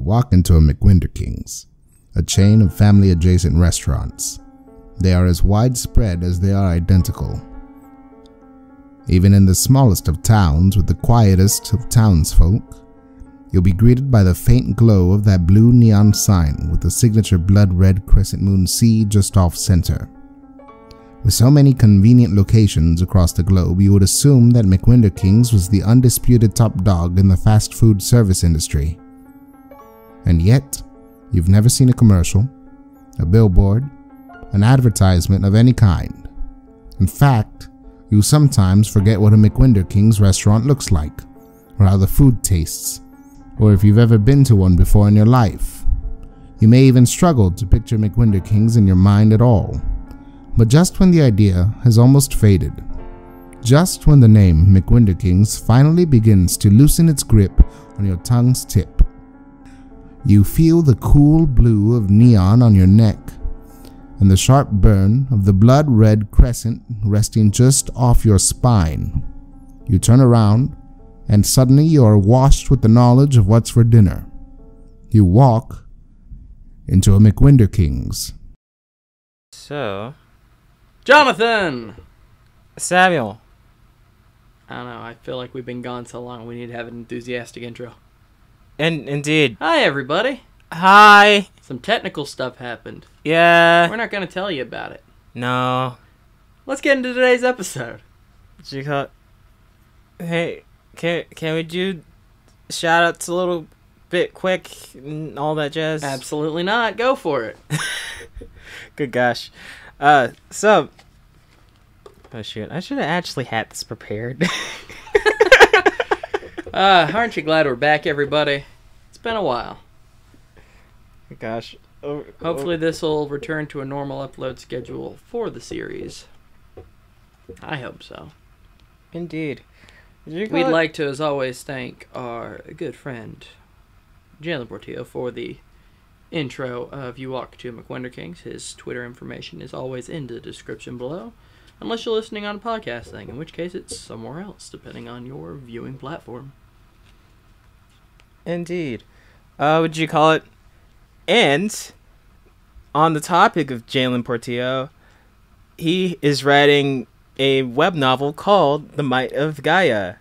Walk into a McWinder King's, a chain of family adjacent restaurants. They are as widespread as they are identical. Even in the smallest of towns with the quietest of townsfolk, you'll be greeted by the faint glow of that blue neon sign with the signature blood red crescent moon C just off center. With so many convenient locations across the globe, you would assume that McWinder Kings was the undisputed top dog in the fast food service industry. And yet, you've never seen a commercial, a billboard, an advertisement of any kind. In fact, you sometimes forget what a McWinder King's restaurant looks like, or how the food tastes, or if you've ever been to one before in your life. You may even struggle to picture McWinder Kings in your mind at all. But just when the idea has almost faded, just when the name McWinder Kings finally begins to loosen its grip on your tongue's tip, you feel the cool blue of neon on your neck and the sharp burn of the blood red crescent resting just off your spine. You turn around, and suddenly you are washed with the knowledge of what's for dinner. You walk into a McWinder King's. So, Jonathan! Samuel. I don't know, I feel like we've been gone so long, we need to have an enthusiastic intro. And indeed. Hi, everybody! Hi. Some technical stuff happened. Yeah. We're not going to tell you about it. No. Let's get into today's episode. Call? Hey, can can we do shout outs a little bit quick and all that jazz? Absolutely not. Go for it. Good gosh. Uh, so. Oh shoot! I should have actually had this prepared. Uh, aren't you glad we're back, everybody? It's been a while. gosh. Oh, Hopefully, this will return to a normal upload schedule for the series. I hope so. indeed. We'd it- like to, as always, thank our good friend Jalen Portillo for the intro of You Walk to McWinder Kings. His Twitter information is always in the description below, unless you're listening on a podcast thing, in which case it's somewhere else, depending on your viewing platform. Indeed. Uh, would you call it? And on the topic of Jalen Portillo, he is writing a web novel called The Might of Gaia.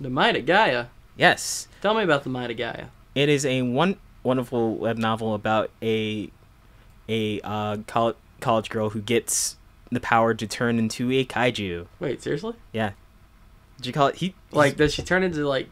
The Might of Gaia. Yes, Tell me about the Might of Gaia. it is a one wonderful web novel about a a uh, college college girl who gets the power to turn into a kaiju. Wait, seriously? Yeah. Did you call it? He Like, does she turn into, like,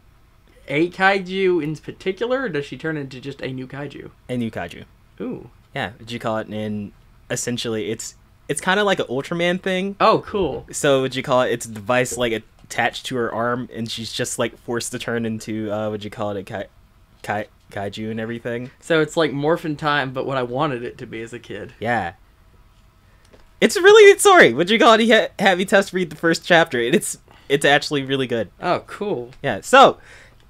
a kaiju in particular, or does she turn into just a new kaiju? a new kaiju. Ooh. Yeah, would you call it? And essentially, it's it's kind of like an Ultraman thing. Oh, cool. So would you call it? It's a device like attached to her arm, and she's just like forced to turn into uh, would you call it a kai, kai, kaiju and everything? So it's like Morphin Time, but what I wanted it to be as a kid. Yeah. It's a really good story. Would you call it? Ha- have you test read the first chapter, it's it's actually really good. Oh, cool. Yeah. So,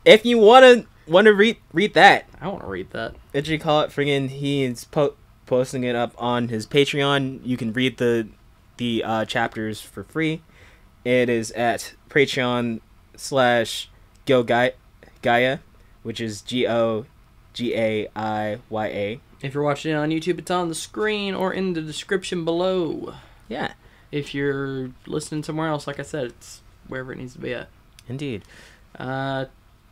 if you wanna wanna read read that, I want to read that. what you call it? Friggin' he is po- posting it up on his Patreon. You can read the the uh, chapters for free. It is at Patreon slash Go Gaia, which is G O G A I Y A. If you're watching it on YouTube, it's on the screen or in the description below. Yeah, If you're listening somewhere else, like I said, it's wherever it needs to be at. indeed. Uh,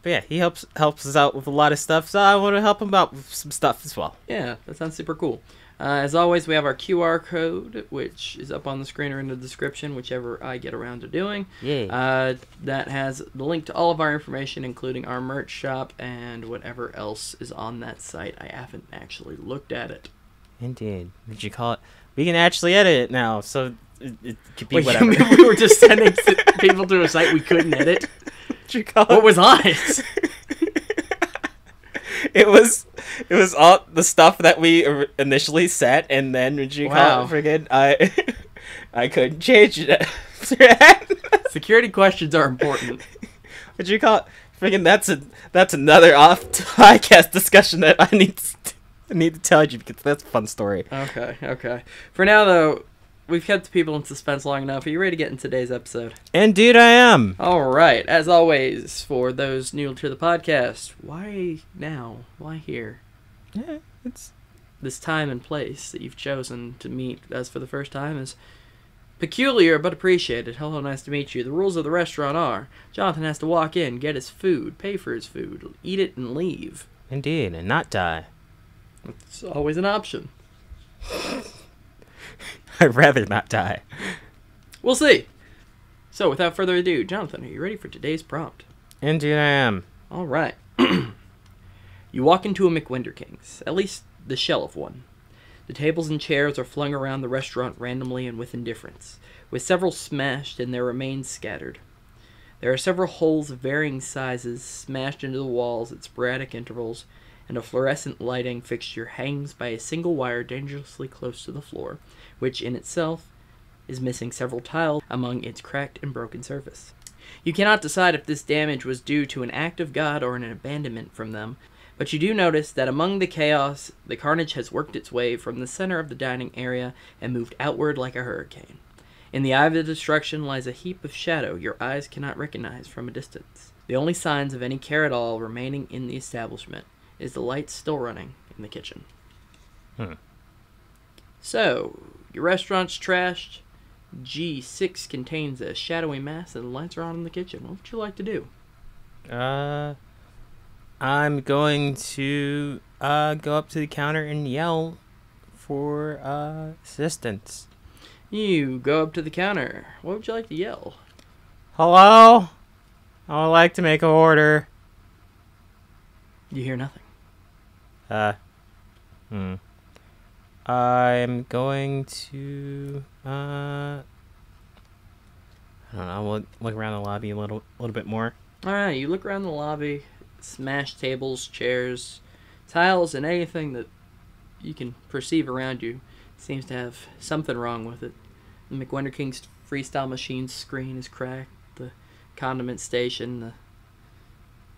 But yeah, he helps helps us out with a lot of stuff, so I want to help him out with some stuff as well. yeah, that sounds super cool. Uh, as always, we have our QR code, which is up on the screen or in the description, whichever I get around to doing. Yeah. Uh, that has the link to all of our information, including our merch shop and whatever else is on that site. I haven't actually looked at it. Indeed. Did you call it? We can actually edit it now, so it, it could be Wait, whatever. we were just sending people to a site we couldn't edit? Did you call What was on it? it was it was all the stuff that we initially set, and then would you Wow. call it? I I couldn't change it. Security questions are important. Would you call it? Friggin' that's a that's another off podcast discussion that I need to, I need to tell you because that's a fun story. Okay, okay. For now, though, we've kept people in suspense long enough. Are you ready to get in today's episode? Indeed, I am. All right. As always, for those new to the podcast, why now? Why here? Yeah, it's This time and place that you've chosen to meet us for the first time is peculiar but appreciated. Hello, nice to meet you. The rules of the restaurant are Jonathan has to walk in, get his food, pay for his food, eat it, and leave. indeed, and not die. It's always an option. I'd rather not die. We'll see. So, without further ado, Jonathan, are you ready for today's prompt? Indeed, I am. All right. you walk into a McWinder King's, at least the shell of one. The tables and chairs are flung around the restaurant randomly and with indifference, with several smashed and their remains scattered. There are several holes of varying sizes smashed into the walls at sporadic intervals, and a fluorescent lighting fixture hangs by a single wire dangerously close to the floor, which in itself is missing several tiles among its cracked and broken surface. You cannot decide if this damage was due to an act of God or an abandonment from them, but you do notice that among the chaos, the carnage has worked its way from the center of the dining area and moved outward like a hurricane. In the eye of the destruction lies a heap of shadow your eyes cannot recognize from a distance. The only signs of any care at all remaining in the establishment is the lights still running in the kitchen. Hmm. So, your restaurant's trashed. G6 contains a shadowy mass and the lights are on in the kitchen. What would you like to do? Uh, I'm going to uh go up to the counter and yell for uh assistance. You go up to the counter. What would you like to yell? Hello, I would like to make an order. You hear nothing. Uh, hmm. I'm going to uh. I don't know. I'll look, look around the lobby a little, little bit more. All right, you look around the lobby, smashed tables, chairs, tiles, and anything that you can perceive around you seems to have something wrong with it. The King's freestyle machine screen is cracked. The condiment station, the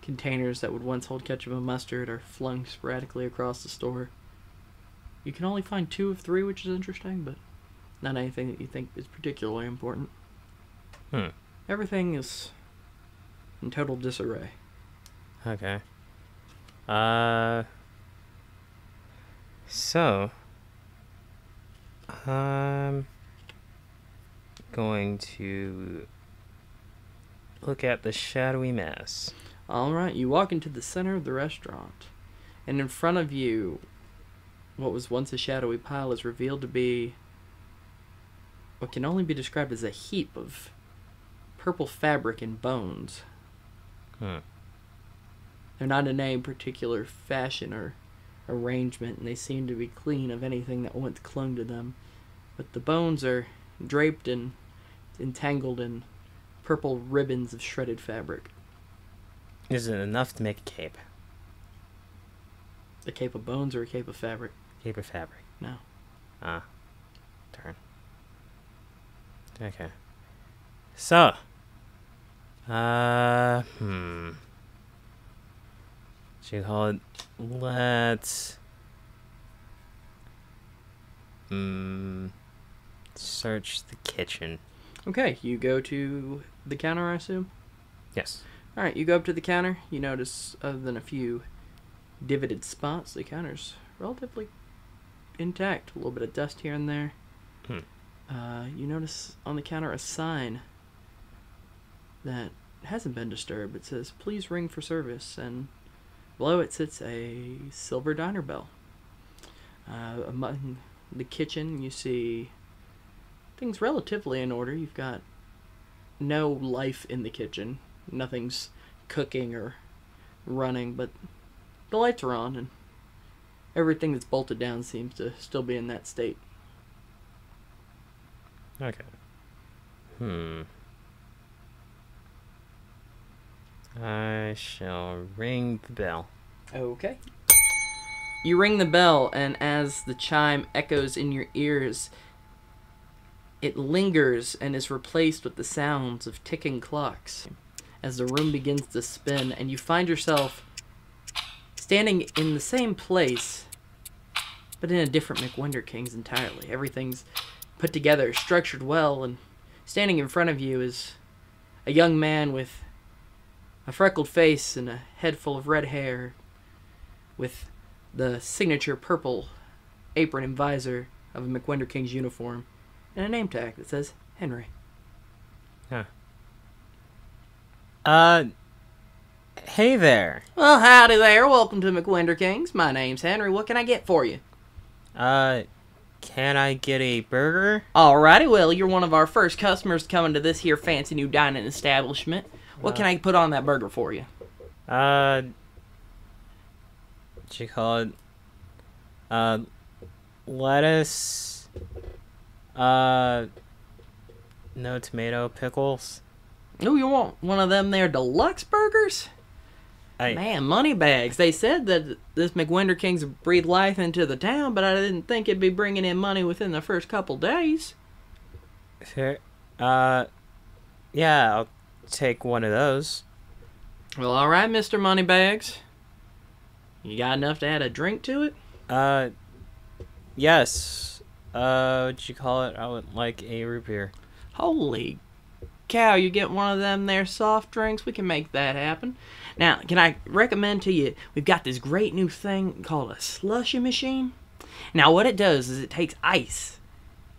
containers that would once hold ketchup and mustard are flung sporadically across the store. You can only find two of three, which is interesting, but not anything that you think is particularly important. Hmm. Everything is in total disarray. Okay. Uh. So. I'm going to look at the shadowy mass. All right, you walk into the center of the restaurant, and in front of you, what was once a shadowy pile is revealed to be what can only be described as a heap of purple fabric and bones. Hmm. They're not in any particular fashion or arrangement, and they seem to be clean of anything that once clung to them. But the bones are draped and entangled in purple ribbons of shredded fabric. Is it enough to make a cape? A cape of bones or a cape of fabric? Cape of fabric. No. Ah. Turn. Okay. So. Uh, hmm. Should call it? Let's. Hmm. Search the kitchen. Okay, you go to the counter, I assume? Yes. Alright, you go up to the counter. You notice, other than a few divoted spots, the counter's relatively intact. A little bit of dust here and there. Hmm. Uh, you notice on the counter a sign that hasn't been disturbed. It says, please ring for service. And below it sits a silver diner bell. Uh, among the kitchen, you see things relatively in order. You've got no life in the kitchen. Nothing's cooking or running, but the lights are on and everything that's bolted down seems to still be in that state. Okay. Hmm. I shall ring the bell. Okay. You ring the bell, and as the chime echoes in your ears, it lingers and is replaced with the sounds of ticking clocks as the room begins to spin, and you find yourself standing in the same place, but in a different McWinder Kings entirely. Everything's put together, structured well, and standing in front of you is a young man with a freckled face and a head full of red hair, with the signature purple apron and visor of a McWender King's uniform, and a name tag that says Henry. Huh. Uh, hey there. Well, howdy there. Welcome to McWender Kings. My name's Henry. What can I get for you? Uh, can I get a burger? Alrighty, well, you're one of our first customers coming to this here fancy new dining establishment. What can I put on that burger for you? Uh, what you call it? Uh, lettuce. Uh, no tomato pickles. Oh, you want one of them there deluxe burgers? I Man, money bags. They said that this McWinder King's breathed life into the town, but I didn't think it'd be bringing in money within the first couple days. fair- uh, yeah, I'll take one of those. Well, alright, Mr. Moneybags. You got enough to add a drink to it? Uh, yes. Uh, what'd you call it? I would like a root beer. Holy cow, you get one of them there soft drinks? We can make that happen. Now, can I recommend to you, we've got this great new thing called a slushy machine. Now, what it does is it takes ice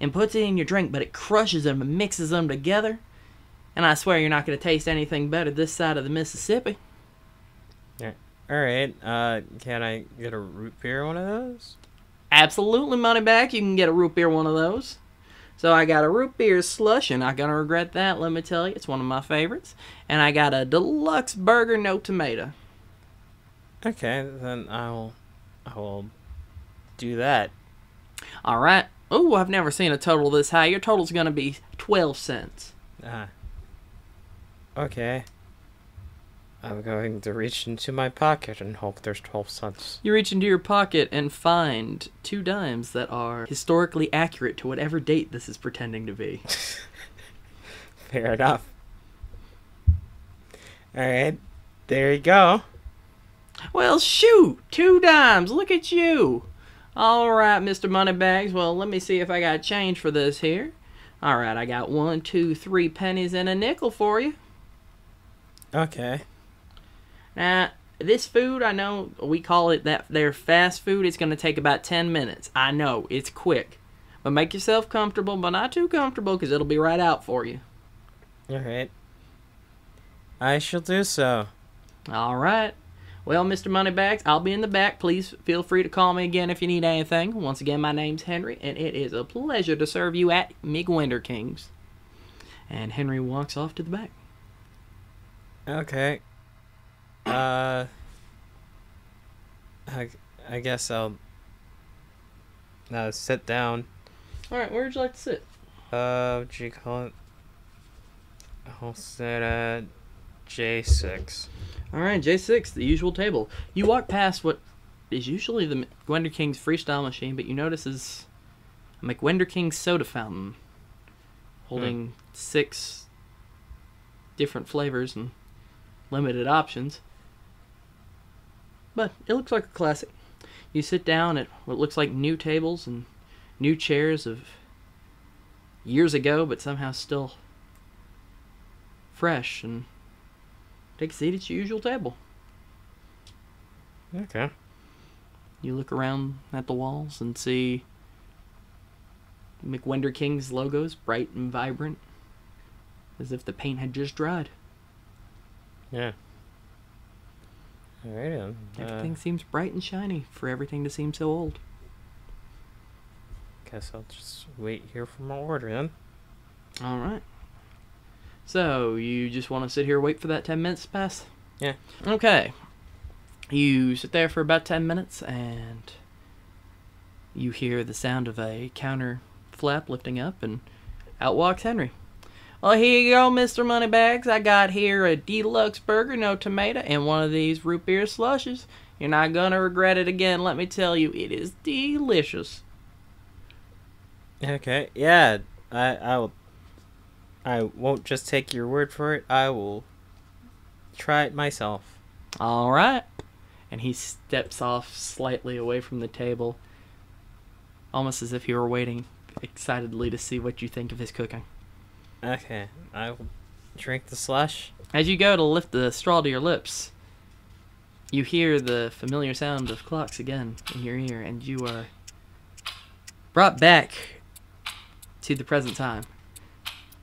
and puts it in your drink, but it crushes them and mixes them together. And I swear you're not going to taste anything better this side of the Mississippi. Yeah. All right. Uh, can I get a root beer? One of those? Absolutely, money back. You can get a root beer one of those. So I got a root beer slush, and not gonna regret that. Let me tell you, it's one of my favorites. And I got a deluxe burger, no tomato. Okay, then I'll, I will do that. All right. Oh, I've never seen a total this high. Your total's gonna be twelve cents. Ah. Okay. I'm going to reach into my pocket and hope there's 12 cents. You reach into your pocket and find two dimes that are historically accurate to whatever date this is pretending to be. Fair enough. Alright, there you go. Well, shoot! Two dimes! Look at you! Alright, Mr. Moneybags. Well, let me see if I got change for this here. Alright, I got one, two, three pennies and a nickel for you. Okay. Now, this food, I know we call it that their fast food. It's going to take about 10 minutes. I know, it's quick. But make yourself comfortable, but not too comfortable because it'll be right out for you. Alright. I shall do so. All right. Well, Mr. Moneybags, I'll be in the back. Please feel free to call me again if you need anything. Once again, my name's Henry, and it is a pleasure to serve you at McWinder Kings. And Henry walks off to the back. Okay. Uh. I, I guess I'll. Now sit down. All right, where'd you like to sit? Uh, what do you call it? I'll sit at J6. All right, J6, the usual table. You walk past what is usually the McWender King's freestyle machine, but you notice is a McWender King soda fountain holding six different flavors and limited options. But it looks like a classic. You sit down at what looks like new tables and new chairs of years ago, but somehow still fresh and take a seat at your usual table. Okay. You look around at the walls and see McWender King's logos, bright and vibrant, as if the paint had just dried. Yeah. Alright then. Uh, Everything seems bright and shiny for everything to seem so old. guess I'll just wait here for my order then. All right. So you just want to sit here wait for that ten minutes to pass? Yeah. Okay. You sit there for about ten minutes and you hear the sound of a counter flap lifting up and out walks Henry. Well, here you go, Mr. Moneybags. I got here a deluxe burger, no tomato, and one of these root beer slushes. You're not gonna regret it again, let me tell you. It is delicious. Okay. Yeah. I I will. I won't just take your word for it. I will try it myself. All right. And he steps off slightly away from the table, almost as if he were waiting excitedly to see what you think of his cooking. Okay, I will drink the slush. As you go to lift the straw to your lips, you hear the familiar sound of clocks again in your ear, and you are brought back to the present time.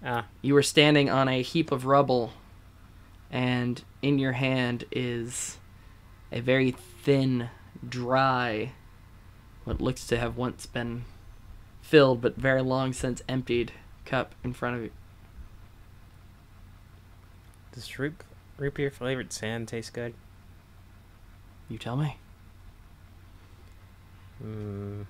Ah, You are standing on a heap of rubble, and in your hand is a very thin, dry, what looks to have once been filled but very long since emptied cup in front of you. Does root, root beer flavored sand taste good? You tell me. Hmm.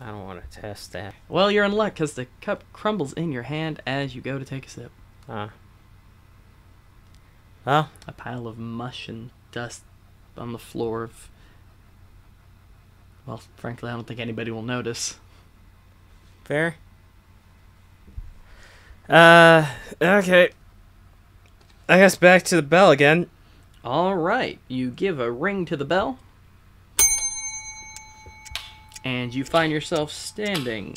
I don't want to test that. Well, you're in luck because the cup crumbles in your hand as you go to take a sip. Ah. Well, A pile of mush and dust on the floor of. Well, frankly, I don't think anybody will notice. fair. Uh, okay. I guess back to the bell again. All right, you give a ring to the bell, and you find yourself standing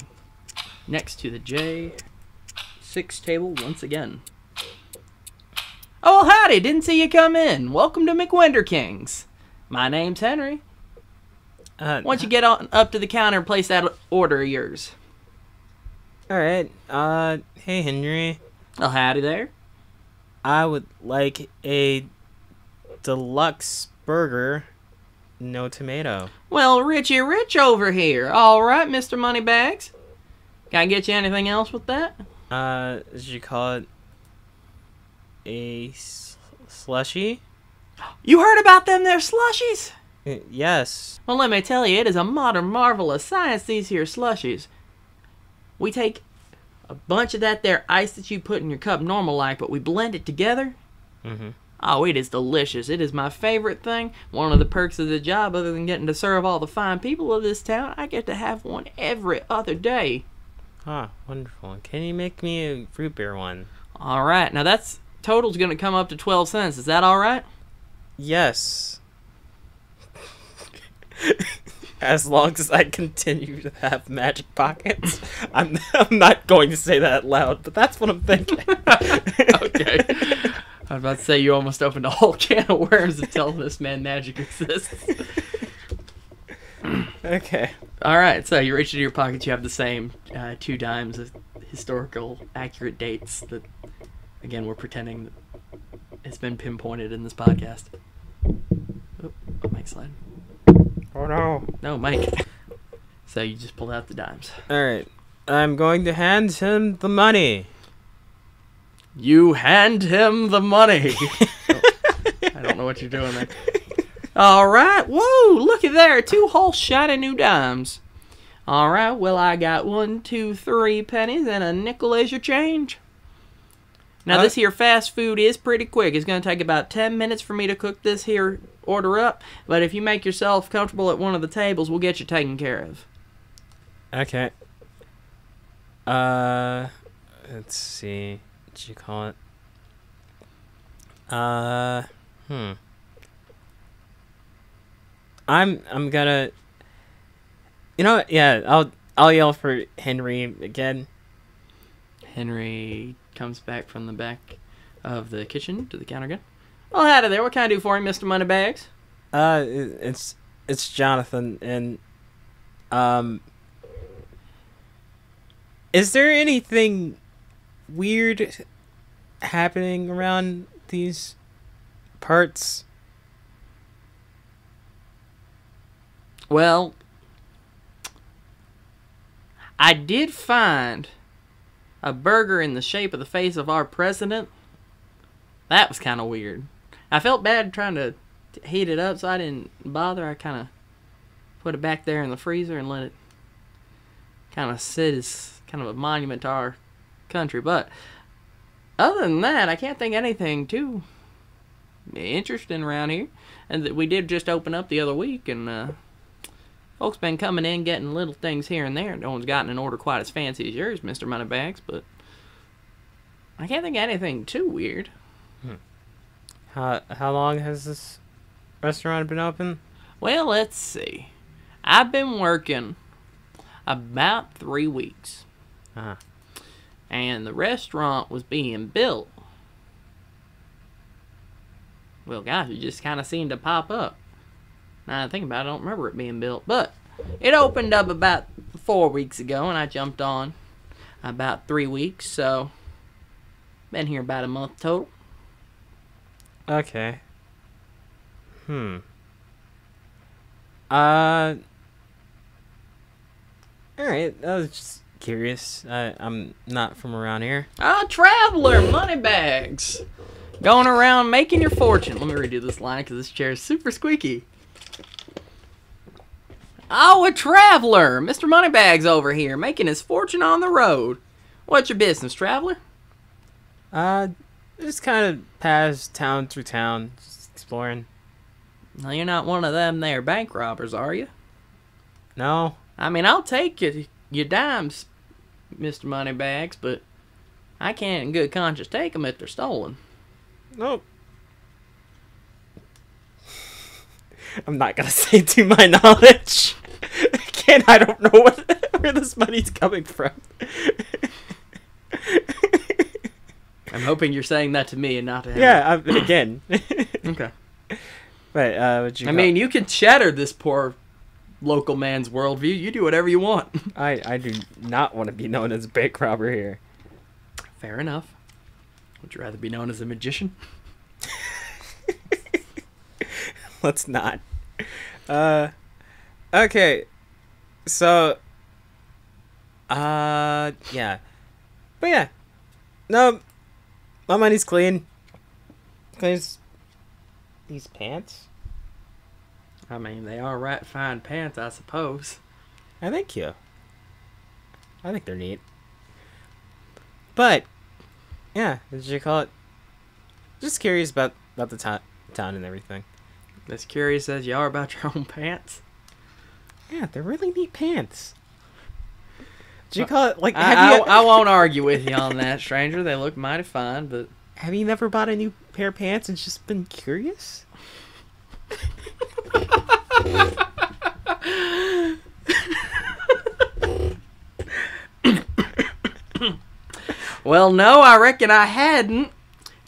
next to the J6 table once again. Oh, well, howdy! Didn't see you come in. Welcome to McWinder Kings. My name's Henry. Uh, Why don't you get on up to the counter and place that order of yours? all right. Uh, hey Henry, Oh, howdy there. I would like a deluxe burger, no tomato. Well, Richie Rich over here. All right, Mr. Moneybags. Can I get you anything else with that? Uh, did you call it a slushy? You heard about them there slushies? Yes. Well, let me tell you, it is a modern marvel of science, these here slushies. We take a bunch of that there ice that you put in your cup normal like, but we blend it together. Mm-hmm. Oh, it is delicious. It is my favorite thing. One of the perks of the job, other than getting to serve all the fine people of this town, I get to have one every other day. Ah, wonderful. Can you make me a root beer one? All right, now that's total's gonna come up to 12 cents. Is that all right? Yes. as long as I continue to have magic pockets, I'm, I'm not going to say that out loud, but that's what I'm thinking. okay. I was about to say you almost opened a whole can of worms to tell this man magic exists. okay. All right, so you reach into your pockets. You have the same uh, two dimes of historical accurate dates that, again, we're pretending that it's been pinpointed in this podcast. Oh, Mike slide. Oh no. No, Mike. So you just pulled out the dimes. Alright. I'm going to hand him the money. You hand him the money. Oh, I don't know what you're doing there. All right. Whoa, looky there. Two whole shiny new dimes. All right. Well, I got one, two, three pennies and a nickel as your change. Now, Uh, this here fast food is pretty quick. It's going to take about 10 minutes for me to cook this here order up. But if you make yourself comfortable at one of the tables, we'll get you taken care of. Okay. Uh, let's see. What you call it? Uh, hmm. I'm I'm gonna. You know? Yeah, I'll I'll yell for Henry again. Henry comes back from the back of the kitchen to the counter again. Oh, howdy there. What can I do for you, Mr. Moneybags? Uh, it's it's Jonathan and um. Is there anything weird happening around these parts? Well, I did find a burger in the shape of the face of our president. That was kind of weird. I felt bad trying to heat it up, so I didn't bother. I kind of put it back there in the freezer and let it kind of sit as kind of a monument to our country. But other than that, I can't think anything too interesting around here. And that we did just open up the other week, and uh, Folks been coming in getting little things here and there. No one's gotten an order quite as fancy as yours, Mr. Moneybags, but I can't think of anything too weird. How how long has this restaurant been open? Well, let's see. I've been working about three weeks. Uh-huh. And the restaurant was being built. Well, gosh, it just kind of seemed to pop up. Now I think about it, I don't remember it being built. But it opened up about four weeks ago, and I jumped on about three weeks. So, been here about a month total. Okay. Hmm. Uh. All right. I was just curious. I, I'm not from around here. Ah, traveler, money bags. Going around making your fortune. Let me redo this line because this chair is super squeaky. Oh, a traveler! Mr. Moneybags over here, making his fortune on the road. What's your business, traveler? Uh, just kind of pass town through town, just exploring. Well, you're not one of them there bank robbers, are you? No. I mean, I'll take your, your dimes, Mr. Moneybags, but I can't in good conscience take them if they're stolen. Nope. I'm not gonna say to my knowledge. Again, I don't know what where this money's coming from. I'm hoping you're saying that to me and not to him. yeah, I, again. Okay. but uh, I got? mean, you can shatter this poor local man's worldview. You do whatever you want. I I do not want to be known as a bank robber here. Fair enough. Would you rather be known as a magician? Let's not. Uh, okay. So, uh, yeah, but yeah, no, my money's clean. Cleans these pants. I mean, they are right fine pants, I suppose. I thank you. I think they're neat. But, yeah, did you call it? Just curious about about the town, town and everything. As curious as you are about your own pants. Yeah, they're really neat pants. Did you call it like? I, I, I won't argue with you on that, stranger. They look mighty fine, but have you never bought a new pair of pants and just been curious? well, no, I reckon I hadn't.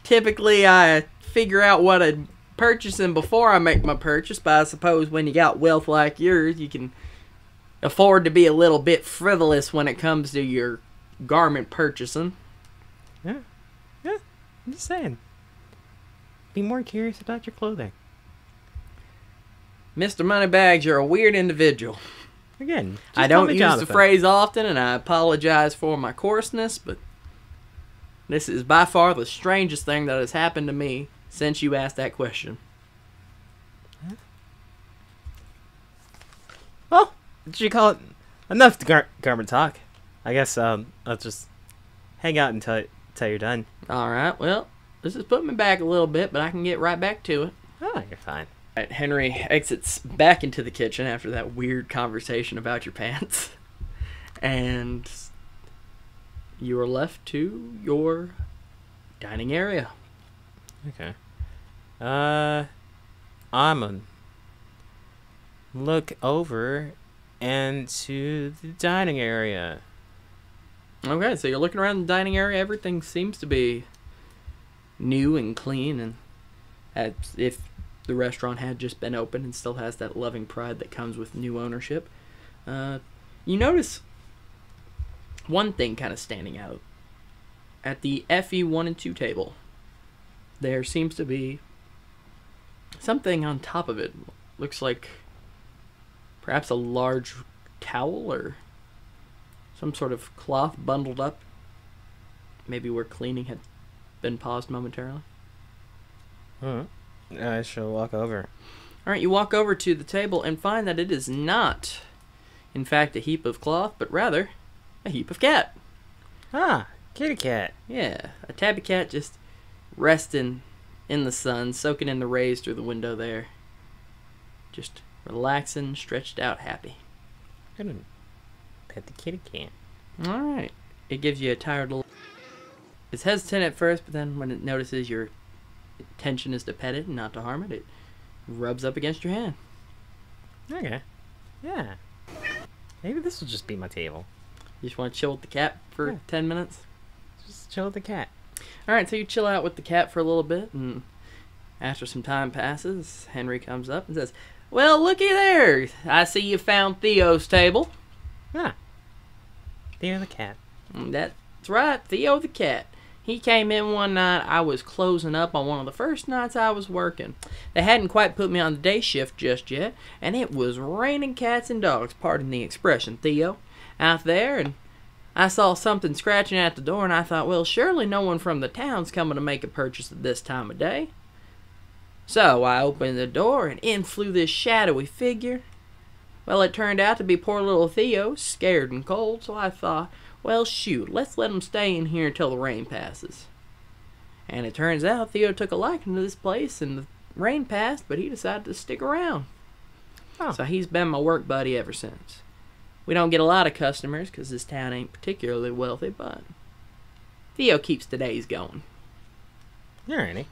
Typically, I figure out what I'm purchasing before I make my purchase, but I suppose when you got wealth like yours, you can afford to be a little bit frivolous when it comes to your garment purchasing. Yeah, yeah. I'm just saying. Be more curious about your clothing. Mr. Moneybags, you're a weird individual. Again, I don't use Jonathan. the phrase often, and I apologize for my coarseness, but this is by far the strangest thing that has happened to me since you asked that question. Well, did you call it enough gar- garment talk? I guess um, I'll just hang out until until you're done. All right, well, this is putting me back a little bit, but I can get right back to it. Oh, you're fine. Right, Henry exits back into the kitchen after that weird conversation about your pants. And you are left to your dining area. Okay. Uh, I'm gonna look over into the dining area. Okay, so you're looking around the dining area. Everything seems to be new and clean, and as if the restaurant had just been opened and still has that loving pride that comes with new ownership. Uh, you notice one thing kind of standing out at the FE one and two table. There seems to be something on top of it. Looks like perhaps a large towel or some sort of cloth bundled up. Maybe where cleaning had been paused momentarily. Hmm. I shall walk over. All right, you walk over to the table and find that it is not, in fact, a heap of cloth, but rather a heap of cat. Ah, kitty cat. Yeah, a tabby cat just resting in the sun, soaking in the rays through the window there. Just relaxing, stretched out, happy. I'm gonna pet the kitty cat. All right. It gives you a tired little. It's hesitant at first, but then when it notices your intention is to pet it and not to harm it, it rubs up against your hand. Okay. Yeah. Maybe this will just be my table. You just want to chill with the cat for Yeah. 10 minutes? Just chill with the cat. All right, so you chill out with the cat for a little bit, and after some time passes, Henry comes up and says, Well, looky there. I see you found Theo's table. Ah. Theo the cat. Mm, That's right, Theo the cat. He came in one night. I was closing up on one of the first nights I was working. They hadn't quite put me on the day shift just yet, and it was raining cats and dogs, pardon the expression, Theo, out there, and I saw something scratching at the door, and I thought, well, surely no one from the town's coming to make a purchase at this time of day. So I opened the door, and in flew this shadowy figure. Well, it turned out to be poor little Theo, scared and cold, so I thought, well, shoot, let's let him stay in here until the rain passes. And it turns out Theo took a liking to this place, and the rain passed, but he decided to stick around. Oh. So he's been my work buddy ever since. We don't get a lot of customers because this town ain't particularly wealthy, but Theo keeps the days going. Alrighty.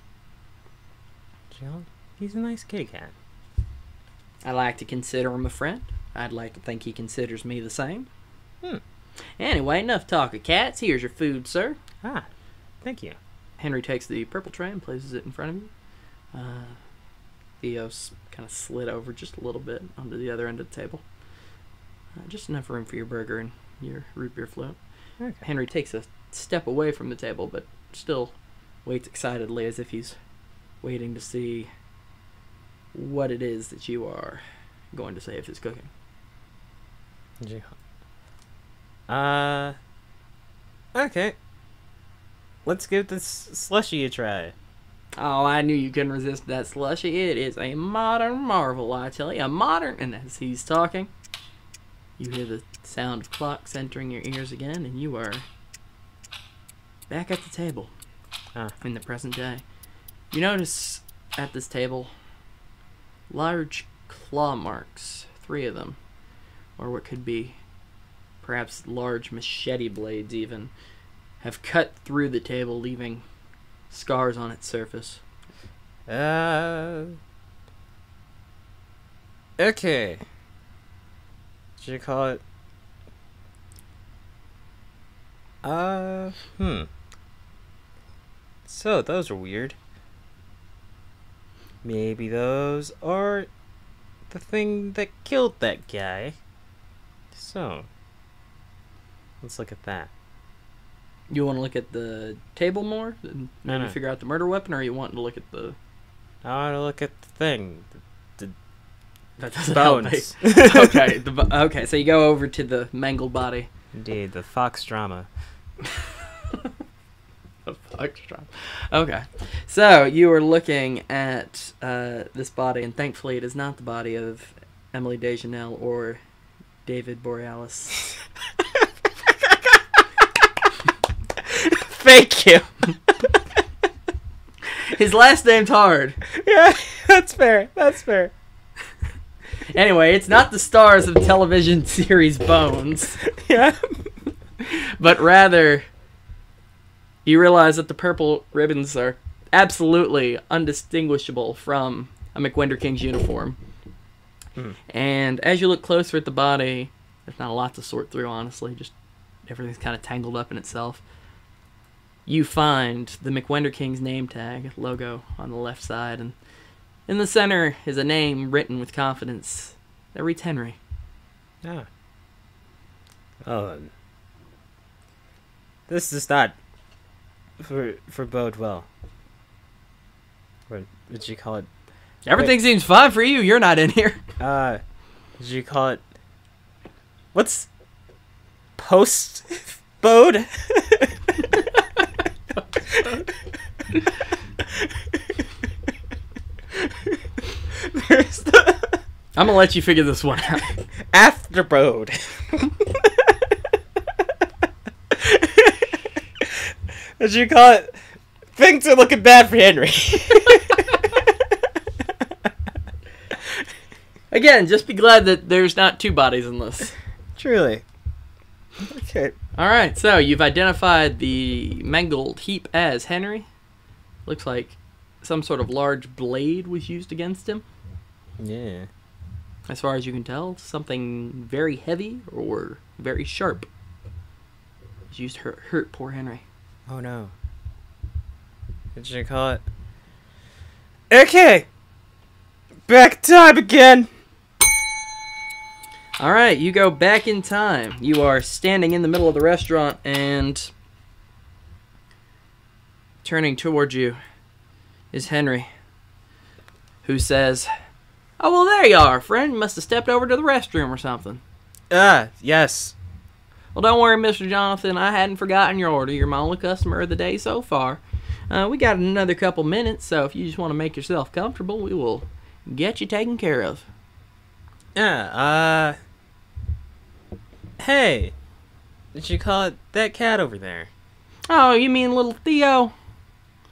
Jill, he's a nice kitty cat. I like to consider him a friend. I'd like to think he considers me the same. Hmm. Anyway, enough talk of cats. Here's your food, sir. Ah, thank you. Henry takes the purple tray and places it in front of you. Uh, Theo's kind of slid over just a little bit onto the other end of the table. Uh, just enough room for your burger and your root beer float. Okay. Henry takes a step away from the table, but still waits excitedly as if he's waiting to see what it is that you are going to say if it's cooking. Uh. Okay. Let's give this slushy a try. Oh, I knew you couldn't resist that slushy. It is a modern marvel, I tell you. A modern. And as he's talking, you hear the sound of clocks entering your ears again, and you are back at the table Ah. in the present day. You notice at this table large claw marks, three of them, or what could be perhaps large machete blades, even, have cut through the table, leaving scars on its surface. Uh. Okay. Should you call it? Uh, hmm. So, those are weird. Maybe those are the thing that killed that guy. So, let's look at that. You want to look at the table more and No, maybe no. figure out the murder weapon, or you want to look at the I want to look at the thing. that doesn't help me. Bones. okay, the, okay. So you go over to the mangled body. Indeed, the Fox drama. Foxtrot. Okay, so you are looking at uh, this body, and thankfully, it is not the body of Emily Deschanel or David Borealis. Thank you. His last name's hard. yeah, that's fair. That's fair. Anyway, it's not the stars of television series Bones. Yeah. but rather you realize that the purple ribbons are absolutely undistinguishable from a McWinder King's uniform. Hmm. And as you look closer at the body, there's not a lot to sort through, honestly. Just everything's kind of tangled up in itself. You find the McWinder King's name tag logo on the left side, and in the center is a name written with confidence that reads Henry. Ah. Oh. This is not for for bode well. What did you call it? Everything seems fine for you. You're not in here. Uh, did you call it? What's post bode? There's the I'm gonna let you figure this one out. after bode. Did you call it? Things are looking bad for Henry. Again, just be glad that there's not two bodies in this. Truly. Okay. All right, so you've identified the mangled heap as Henry. Looks like some sort of large blade was used against him. Yeah. As far as you can tell, something very heavy or very sharp is used to hurt, hurt poor Henry. Oh no. What you call it? Okay. Back time again. All right, you go back in time. You are standing in the middle of the restaurant and turning towards you is Henry, who says, "Oh well, there you are, friend. You must have stepped over to the restroom or something." Ah, yes. Well, don't worry, Mr. Jonathan. I hadn't forgotten your order. You're my only customer of the day so far. Uh, we got another couple minutes, so if you just want to make yourself comfortable, we will get you taken care of. Yeah, uh. Hey. Did you call it that cat over there? Oh, you mean little Theo?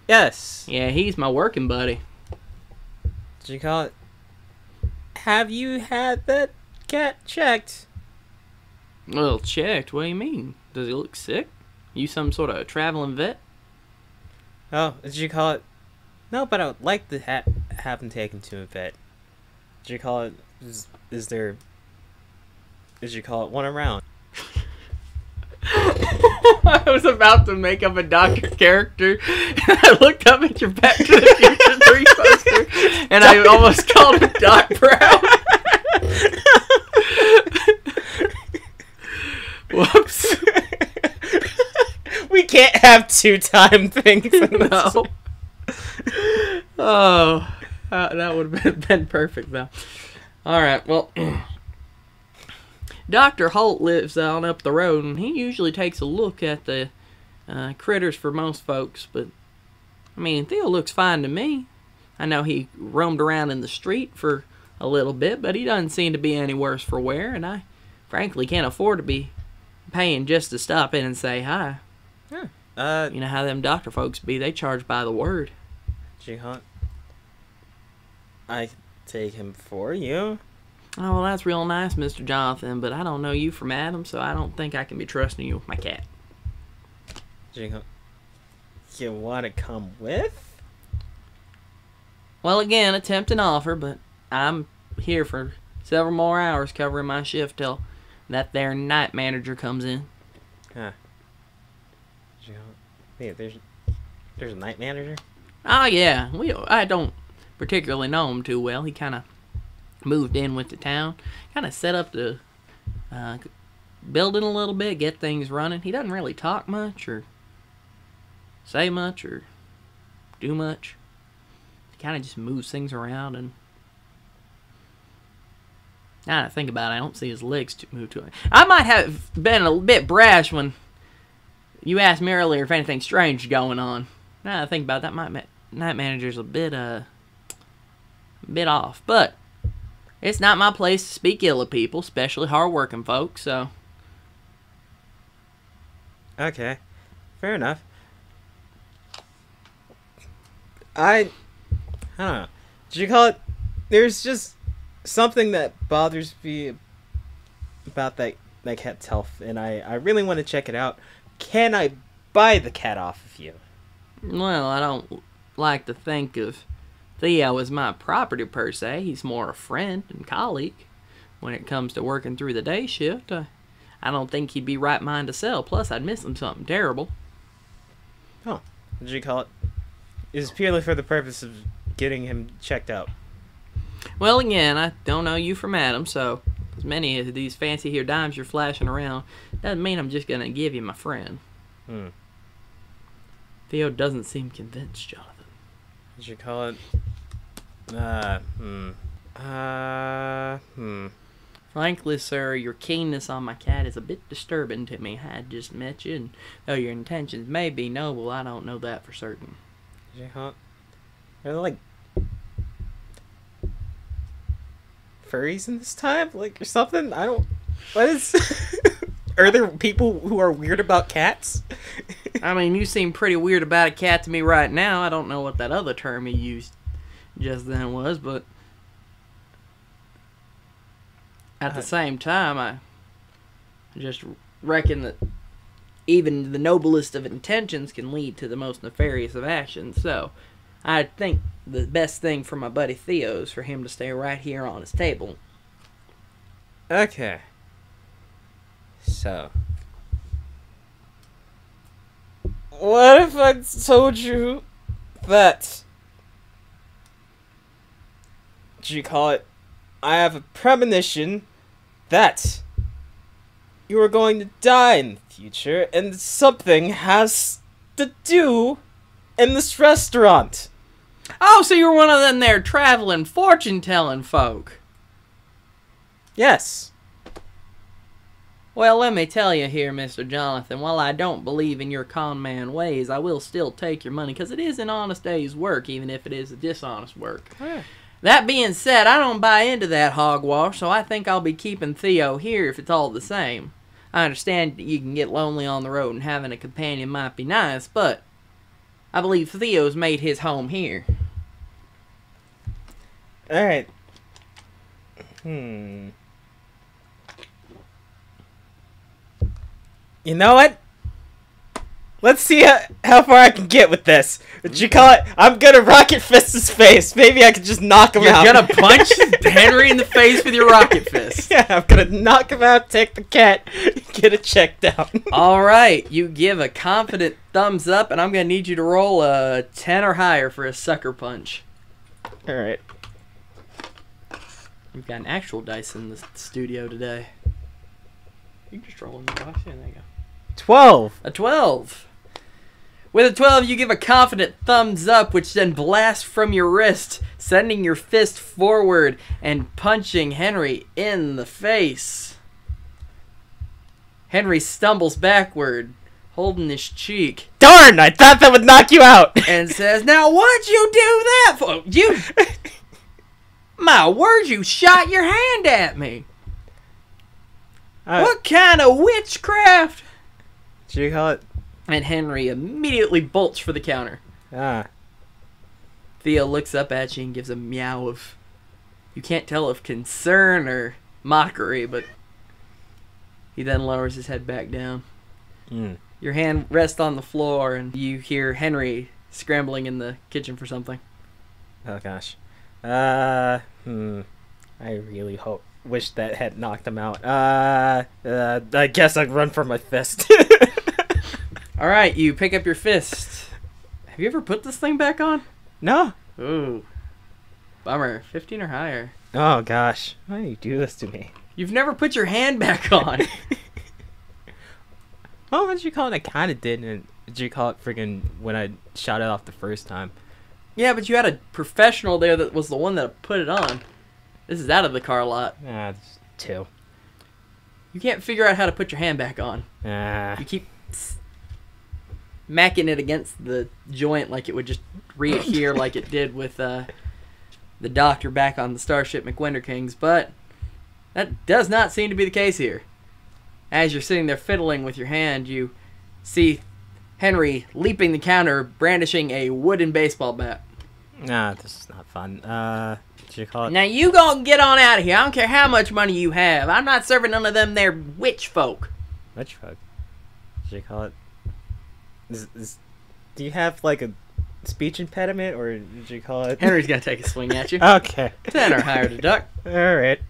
Yes. Yeah, he's my working buddy. Did you call it? Have you had that cat checked? Well, checked. What do you mean? Does he look sick? You some sort of traveling vet? Oh, did you call it? No, but I would like to ha- have him taken to a vet. Did you call it? Is, is there? Did you call it one around? I was about to make up a doctor character, and I looked up at your Back to the Future 3 poster, and I almost called him Doc Brown. Whoops. we can't have two time things. No. Oh, uh, that would have been, perfect, though. All right, well, Dr. Holt lives on up the road, and he usually takes a look at the uh, critters for most folks, but I mean, Theo looks fine to me. I know he roamed around in the street for a little bit, but he doesn't seem to be any worse for wear, and I frankly can't afford to be paying just to stop in and say hi. Uh, You know how them doctor folks be, they charge by the word. did you call it? I take him for you. Oh, well, that's real nice, Mr. Jonathan, but I don't know you from Adam, so I don't think I can be trusting you with my cat. Did you call? You want to come with? Well, again, a tempting offer, but I'm here for several more hours covering my shift till that there night manager comes in. Huh. Did you call it? Wait, there's there's a night manager. Oh, yeah, we I don't particularly know him too well. He kind of moved in with the town, kind of set up the uh, building a little bit, get things running. He doesn't really talk much or say much or do much. He kind of just moves things around and. Now that I think about it, I don't see his legs to move to it. I might have been a bit brash when you asked me earlier if anything strange going on. Now that I think about it, that might night manager's a bit uh, a bit off, but it's not my place to speak ill of people, especially hard-working folks. So Okay, fair enough. I, I don't know. Did you call it? There's just something that bothers me about that that cat's health, and I I really want to check it out. Can I buy the cat off of you? Well, I don't like to think of Theo as my property per se. He's more a friend and colleague. When it comes to working through the day shift, I, I don't think he'd be right mind to sell. Plus, I'd miss him something terrible. Oh, what did you call it? Is purely for the purpose of getting him checked out. Well, again, I don't know you from Adam, so as many of these fancy here dimes you're flashing around doesn't mean I'm just gonna give you my friend. Hmm. Theo doesn't seem convinced, Jonathan. Did you call it? Uh, hmm. Uh, hmm. Frankly, sir, your keenness on my cat is a bit disturbing to me. I had just met you, and though your intentions may be noble, I don't know that for certain. Did you it? Are like furries in this time, like or something? I don't. What is? are there people who are weird about cats? I mean, you seem pretty weird about a cat to me right now. I don't know what that other term you used just then was, but at the Uh, same time, I just reckon that even the noblest of intentions can lead to the most nefarious of actions. So, I think the best thing for my buddy Theo is for him to stay right here on his table. Okay. So. What if I told you that. Do you call it? I have a premonition that you are going to die in the future and something has to do in this restaurant. Oh, so you're one of them there traveling fortune telling folk. Yes. Well, let me tell you here, Mr. Jonathan, while I don't believe in your con man ways, I will still take your money because it is an honest day's work, even if it is a dishonest work. That being said, I don't buy into that hogwash, so I think I'll be keeping Theo here if it's all the same. I understand that you can get lonely on the road and having a companion might be nice, but I believe Theo's made his home here. Alright. Hmm. You know what? Let's see how, how far I can get with this. What you call it? I'm gonna rocket fist his face. Maybe I can just knock him out. You're gonna punch Henry in the face with your rocket fist. yeah, I'm gonna knock him out, take the cat, get it checked out. All right, you give a confident thumbs up, and I'm gonna need you to roll a ten or higher for a sucker punch. Alright. We've got an actual dice in the studio today. You can just roll in the box. Yeah, there you go. 12. A 12. With a 12, you give a confident thumbs up, which then blasts from your wrist, sending your fist forward and punching Henry in the face. Henry stumbles backward, holding his cheek, Darn! I thought that would knock you out! and says, Now, what'd you do that for? You. My word, you shot your hand at me. Uh, What kind of witchcraft? do you call it? And Henry immediately bolts for the counter. Ah. Theo looks up at you and gives a meow of. You can't tell if concern or mockery, but he then lowers his head back down. Mm. Your hand rests on the floor, and you hear Henry scrambling in the kitchen for something. Oh gosh. Uh, hmm. I really hope wish that had knocked him out. Uh, uh I guess I'd run for my fist. All right, you pick up your fist. Have you ever put this thing back on? no. Ooh, bummer. Fifteen or higher. Oh gosh. Why do you do this to me? You've never put your hand back on. Oh, what did you call it? I kind of did. And did you call it friggin' when I shot it off the first time? Yeah, but you had a professional there that was the one that put it on. This is out of the car lot. Ah, it's two. You can't figure out how to put your hand back on. Ah. You keep smacking it against the joint like it would just readhere like it did with uh, the doctor back on the Starship McWinder Kings, but that does not seem to be the case here. As you're sitting there fiddling with your hand, you see Henry leaping the counter, brandishing a wooden baseball bat. Nah, this is not fun. Uh, you call it? Now you gonna get on out of here. I don't care how much money you have. I'm not serving none of them there witch folk. Which fuck? Did you call it? Is, is, do you have like a speech impediment, or did you call it? Henry's gonna take a swing at you. Okay. Ten or higher to duck. All right.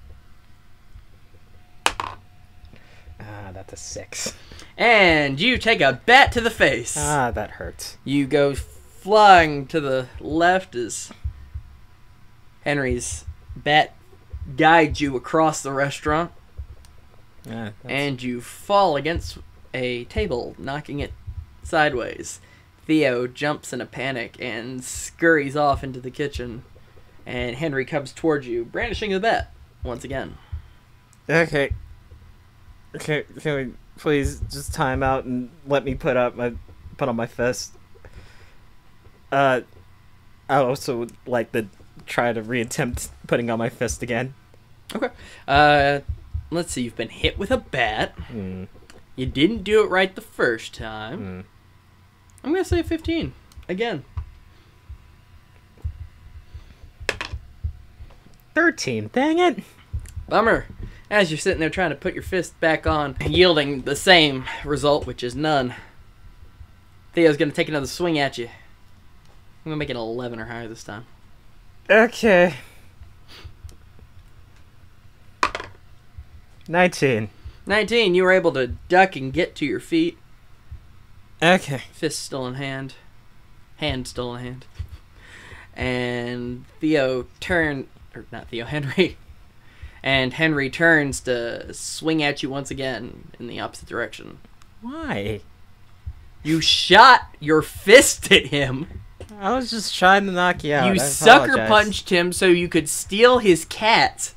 Ah, that's a six. And you take a bat to the face. Ah, that hurts. You go flying to the left as Henry's bat guides you across the restaurant, Ah, and you fall against a table, knocking it sideways. Theo jumps in a panic and scurries off into the kitchen, and Henry comes towards you, brandishing the bat once again. Okay. Okay, can we please just time out and let me put up my put on my fist? Uh, I also would like to try to reattempt putting on my fist again. Okay. Uh, let's see. You've been hit with a bat. Hmm. You didn't do it right the first time. Hmm. I'm gonna say 15 again. Thirteen. Dang it. Bummer. As you're sitting there trying to put your fist back on, yielding the same result, which is none. Theo's gonna take another swing at you. I'm gonna make it 11 or higher this time. Okay. 19. 19, you were able to duck and get to your feet. Okay. Fist still in hand. Hand still in hand. And Theo turn or not Theo, Henry. And Henry turns to swing at you once again in the opposite direction. Why? You shot your fist at him. I was just trying to knock you out. you I sucker apologize. punched him so you could steal his cat.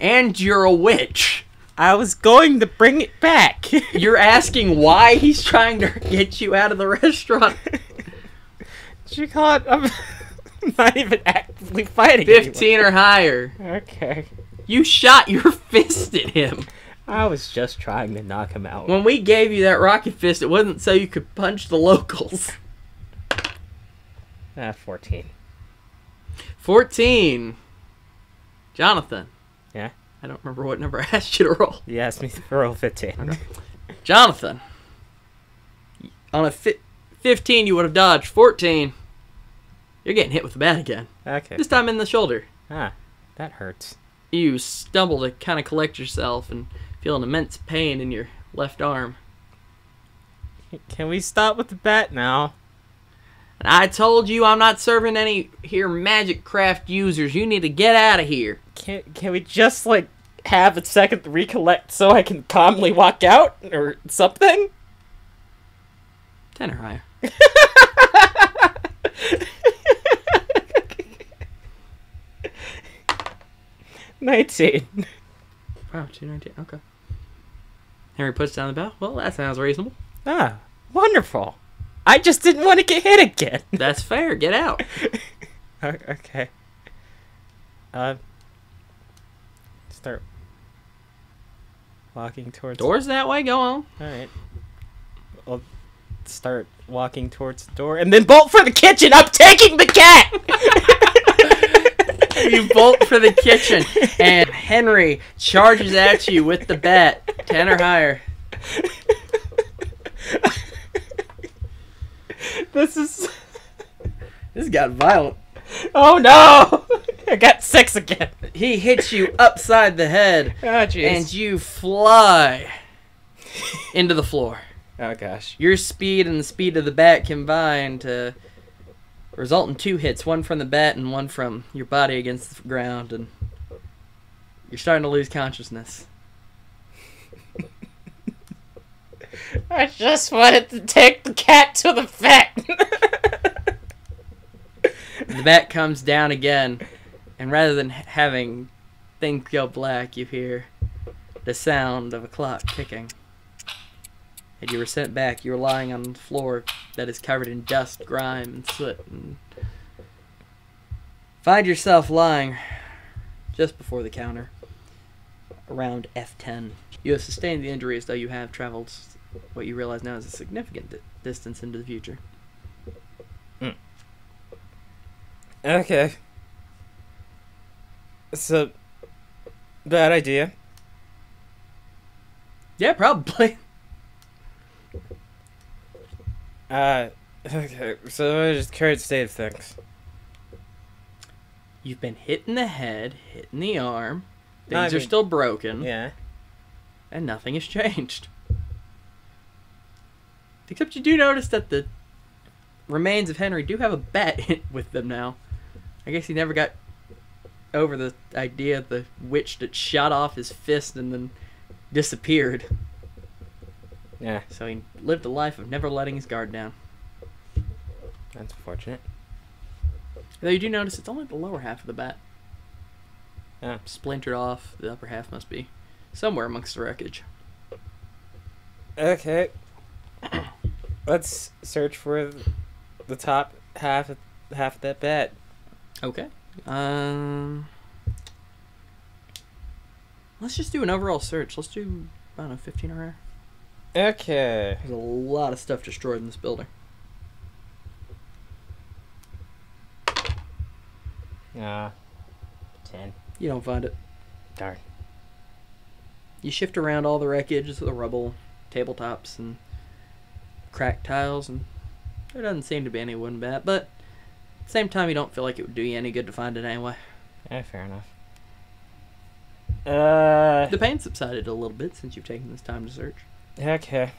And you're a witch. I was going to bring it back. You're asking why he's trying to get you out of the restaurant. Did you call it? I'm not even actively fighting. anyone. 15 or higher. Okay. You shot your fist at him. I was just trying to knock him out. When we gave you that rocket fist, it wasn't so you could punch the locals. Ah, 14. 14. Jonathan. Yeah? I don't remember what number I asked you to roll. You asked me to roll 15. Jonathan. On a fi- 15, you would have dodged. 14. You're getting hit with the bat again. Okay. This time in the shoulder. Ah, that hurts. You stumble to kind of collect yourself and feel an immense pain in your left arm. Can we stop with the bat now? And I told you I'm not serving any here magic craft users. You need to get out of here. Can can we just like have a second to recollect so I can calmly walk out or something? Ten or higher. Nineteen. Wow, 219. Okay. Henry puts down the bell. Well, that sounds reasonable. Ah, wonderful. I just didn't want to get hit again. That's fair. Get out. O- okay. Uh. Start walking towards. Doors that way. Go on. All right. I'll start walking towards the door and then bolt for the kitchen. I'm taking the cat. You bolt for the kitchen, and Henry charges at you with the bat. Ten or higher. this is. This got violent. Oh no! I got six again. He hits you upside the head, Oh and you fly into the floor. oh gosh. Your speed and the speed of the bat combine to result in two hits, one from the bat and one from your body against the ground, and you're starting to lose consciousness. I just wanted to take the cat to the vet. The bat comes down again, and rather than having things go black, you hear the sound of a clock ticking. And you were sent back. You were lying on the floor that is covered in dust, grime, and soot. And find yourself lying just before the counter, around F10. You have sustained the injury as though you have traveled what you realize now is a significant di- distance into the future. Hmm. okay. So, bad idea. Yeah, probably. Uh, okay. So just current state of things. You've been hit in the head, hit in the arm. No, I Things are mean- still broken, Yeah. and nothing has changed. Except you do notice that the remains of Henry do have a bat with them now. I guess he never got over the idea of the witch that shot off his fist and then disappeared. Yeah. So he lived a life of never letting his guard down. That's unfortunate. Though you do notice it's only the lower half of the bat. Yeah. Splintered off. The upper half must be somewhere amongst the wreckage. Okay. Let's search for the top half of half of that bat. Okay. Um. Let's just do an overall search. Let's do I don't know, fifteen or higher. Okay. There's a lot of stuff destroyed in this building. Ah. Ten. You don't find it. Darn. You shift around all the wreckage, the rubble, tabletops, and cracked tiles, and there doesn't seem to be any wooden bat. But at the same time, you don't feel like it would do you any good to find it anyway. Yeah, fair enough. Uh, The pain subsided a little bit since you've taken this time to search. Okay.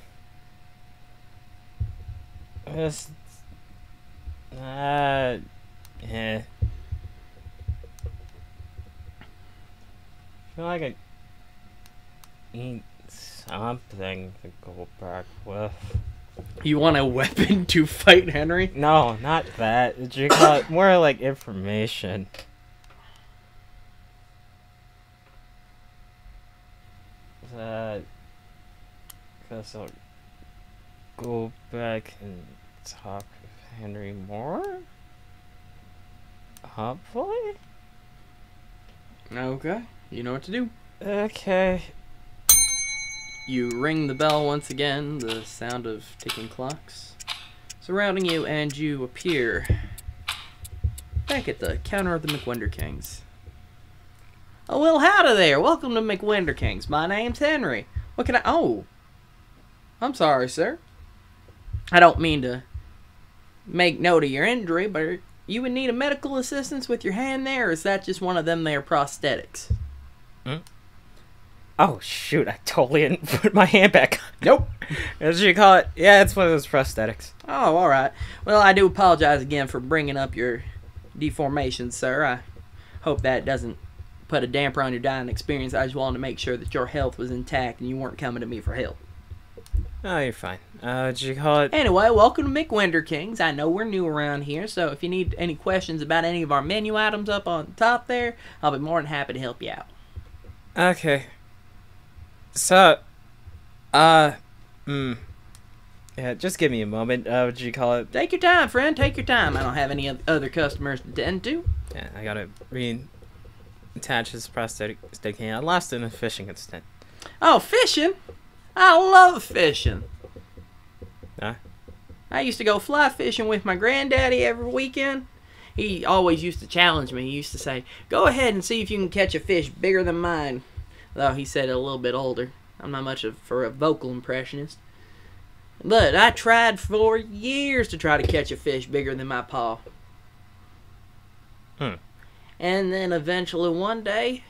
Just, uh, yeah. feel like I need something to go back with. You want a weapon to fight Henry? No, not that. You more like information? That. Guess I'll go back and talk with Henry more? Hopefully? Okay. You know what to do. Okay. You ring the bell once again, the sound of ticking clocks surrounding you, and you appear back at the counter of the McWender Kings. Oh, well, howdy there. Welcome to McWender Kings. My name's Henry. What can I. Oh. I'm sorry, sir. I don't mean to make note of your injury, but you would need a medical assistance with your hand there, or is that just one of them there prosthetics? Hmm? Oh, shoot, I totally didn't put my hand back on. Nope. As you call it? Yeah, it's one of those prosthetics. Oh, all right. Well, I do apologize again for bringing up your deformation, sir. I hope that doesn't put a damper on your dining experience. I just wanted to make sure that your health was intact and you weren't coming to me for help. Oh, you're fine. Uh, did you call it? Anyway, welcome to McWinder Kings. I know we're new around here, so if you need any questions about any of our menu items up on top there, I'll be more than happy to help you out. Okay. So, uh, hmm. Yeah, just give me a moment. Uh, what you call it? Take your time, friend. Take your time. I don't have any other customers to tend to. Yeah, I gotta reattach his prosthetic stick hand. I lost it in a fishing incident. Oh, fishing? I love fishing. Huh? I used to go fly fishing with my granddaddy every weekend. He always used to challenge me. He used to say, Go ahead and see if you can catch a fish bigger than mine. Though he said it a little bit older. I'm not much of for a vocal impressionist. But I tried for years to try to catch a fish bigger than my paw. Hmm. And then eventually one day,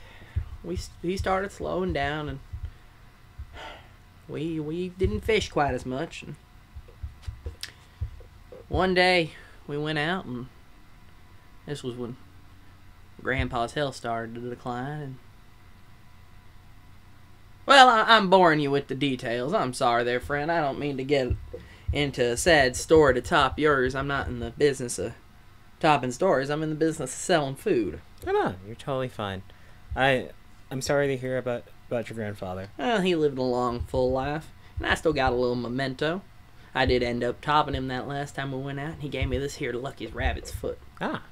we he started slowing down and we we didn't fish quite as much. And one day we went out and this was when Grandpa's health started to decline. And well, I, I'm boring you with the details. I'm sorry, there, friend. I don't mean to get into a sad story to top yours. I'm not in the business of topping stories. I'm in the business of selling food. Come on, you're totally fine. I, I'm sorry to hear about about your grandfather. Well, he lived a long, full life, and I still got a little memento. I did end up topping him that last time we went out, and he gave me this here Lucky's rabbit's foot. Ah,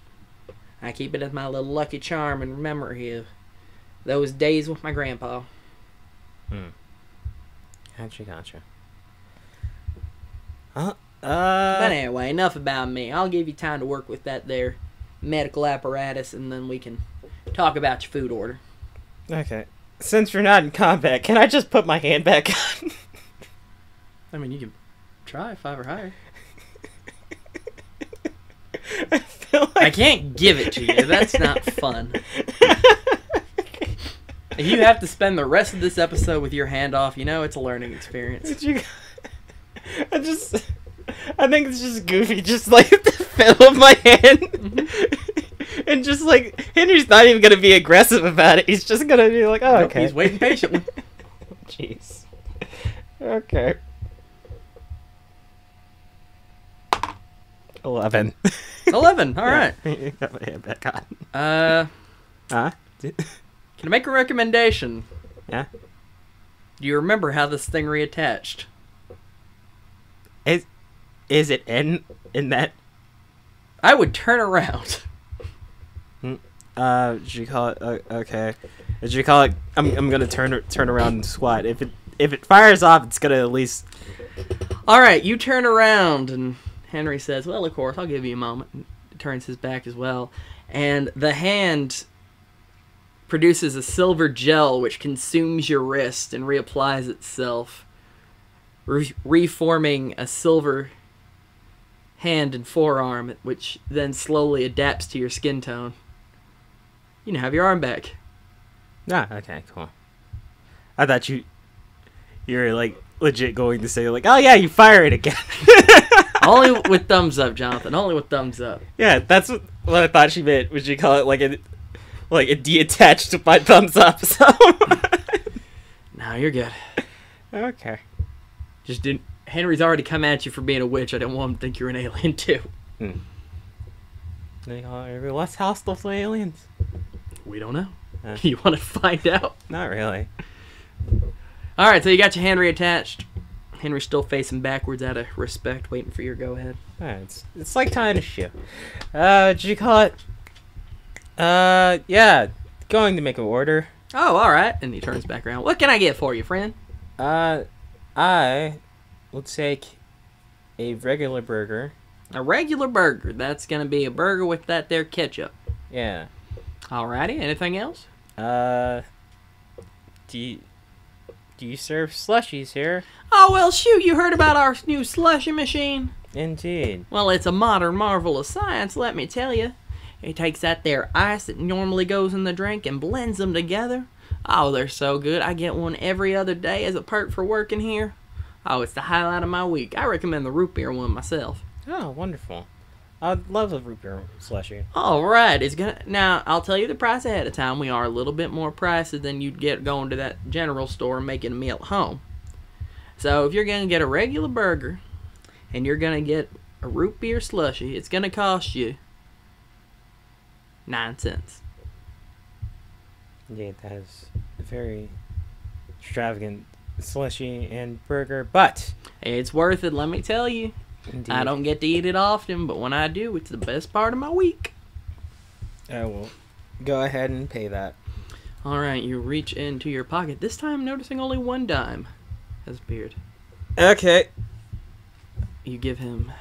I keep it as my little lucky charm in memory of those days with my grandpa. Hmm. Gotcha, gotcha. Uh, But uh, anyway, enough about me. I'll give you time to work with that there medical apparatus, and then we can talk about your food order. okay. Since you're not in combat, can I just put my hand back on? I mean, you can try five or higher. I feel like I can't give it to you. That's not fun. You have to spend the rest of this episode with your hand off, you know it's a learning experience. Did you? I just, I think it's just goofy, just like the feel of my hand, and just like Henry's not even gonna be aggressive about it. He's just gonna be like, "Oh, okay." he's waiting patiently. Jeez. Okay. Eleven. Eleven. All right. You got my hand back on. Uh, Huh? can I make a recommendation? Yeah. Do you remember how this thing reattached? Is is it in in that? I would turn around. Uh, did you call it? Uh, okay. Did you call it? I'm I'm gonna turn turn around and squat. If it if it fires off, it's gonna at least. All right, you turn around, and Henry says, "Well, of course, I'll give you a moment." And turns his back as well, and the hand produces a silver gel which consumes your wrist and reapplies itself, re- reforming a silver hand and forearm, which then slowly adapts to your skin tone. You now have your arm back. Ah, okay, cool. I thought you you were like legit going to say like, oh yeah, you fire it again. Only with thumbs up, Jonathan. Only with thumbs up. yeah, that's what, what I thought she meant. Would you call it like a like a detached to my thumbs up? So No, you're good. okay. Just didn't. Henry's already come at you for being a witch. I didn't want him to think you're an alien too. They call it every- hostile to aliens? We don't know. You want to find out? Not really. All right, so you got your Henry attached. Henry's still facing backwards out of respect, waiting for your go ahead. Yeah, it's it's like tying a shoe. Uh, did you call it? Uh, yeah, going to make an order. Oh, all right. And he turns back around. What can I get for you, friend? Uh, I will take a regular burger. A regular burger. That's gonna be a burger with that there ketchup. Yeah. Alrighty. Anything else? Uh, do you, do you serve slushies here? Oh well, shoot! You heard about our new slushy machine? Indeed. Well, it's a modern marvel of science, let me tell you. It takes that there ice that normally goes in the drink and blends them together. Oh, they're so good. I get one every other day as a perk for working here. Oh, it's the highlight of my week. I recommend the root beer one myself. Oh, wonderful. I'd love a root beer slushie. All right, it's gonna now. I'll tell you the price ahead of time. We are a little bit more pricey than you'd get going to that general store and making a meal at home. So if you're gonna get a regular burger, and you're gonna get a root beer slushy, it's gonna cost you nine cents. Yeah, that is a very extravagant slushy and burger, but It's worth it, let me tell you. Indeed, I don't get to eat it often, but when I do, it's the best part of my week. I will go ahead and pay that. All right, you reach into your pocket. This time, noticing only one dime has beard. Okay. you give him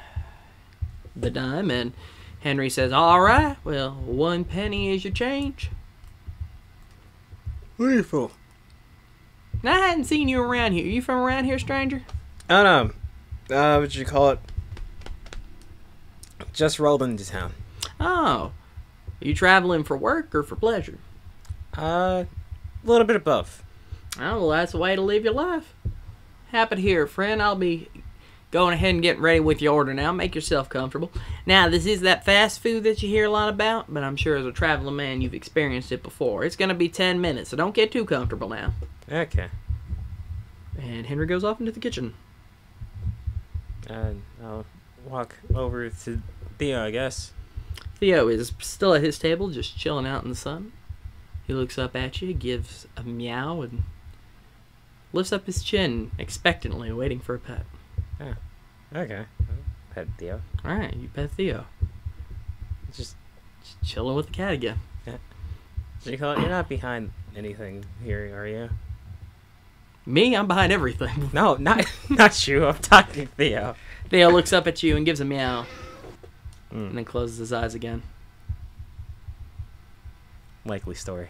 the dime, and Henry says, All right, well, one penny is your change. Wonderful. Now, I hadn't seen you around here. You from around here, stranger? Oh no. Uh, What'd you call it? Just rolled into town. Oh, you traveling for work or for pleasure? Uh, a little bit of both. Oh, well, that's the way to live your life. Happy here, friend. I'll be going ahead and getting ready with your order now. Make yourself comfortable. Now, this is that fast food that you hear a lot about, but I'm sure as a traveling man, you've experienced it before. It's going to be 10 minutes, so don't get too comfortable now. Okay. And Henry goes off into the kitchen. Uh, I'll walk over to Theo, I guess. Theo is still at his table, just chilling out in the sun. He looks up at you, gives a meow, and lifts up his chin expectantly, waiting for a pet. Yeah. Okay. Pet Theo. All right, you pet Theo. Just, Just chilling with the cat again. what you call it? You're not behind anything here, are you? Me, I'm behind everything. No, not not you. I'm talking Theo. Theo looks up at you and gives a meow, Mm, and then closes his eyes again. likely story.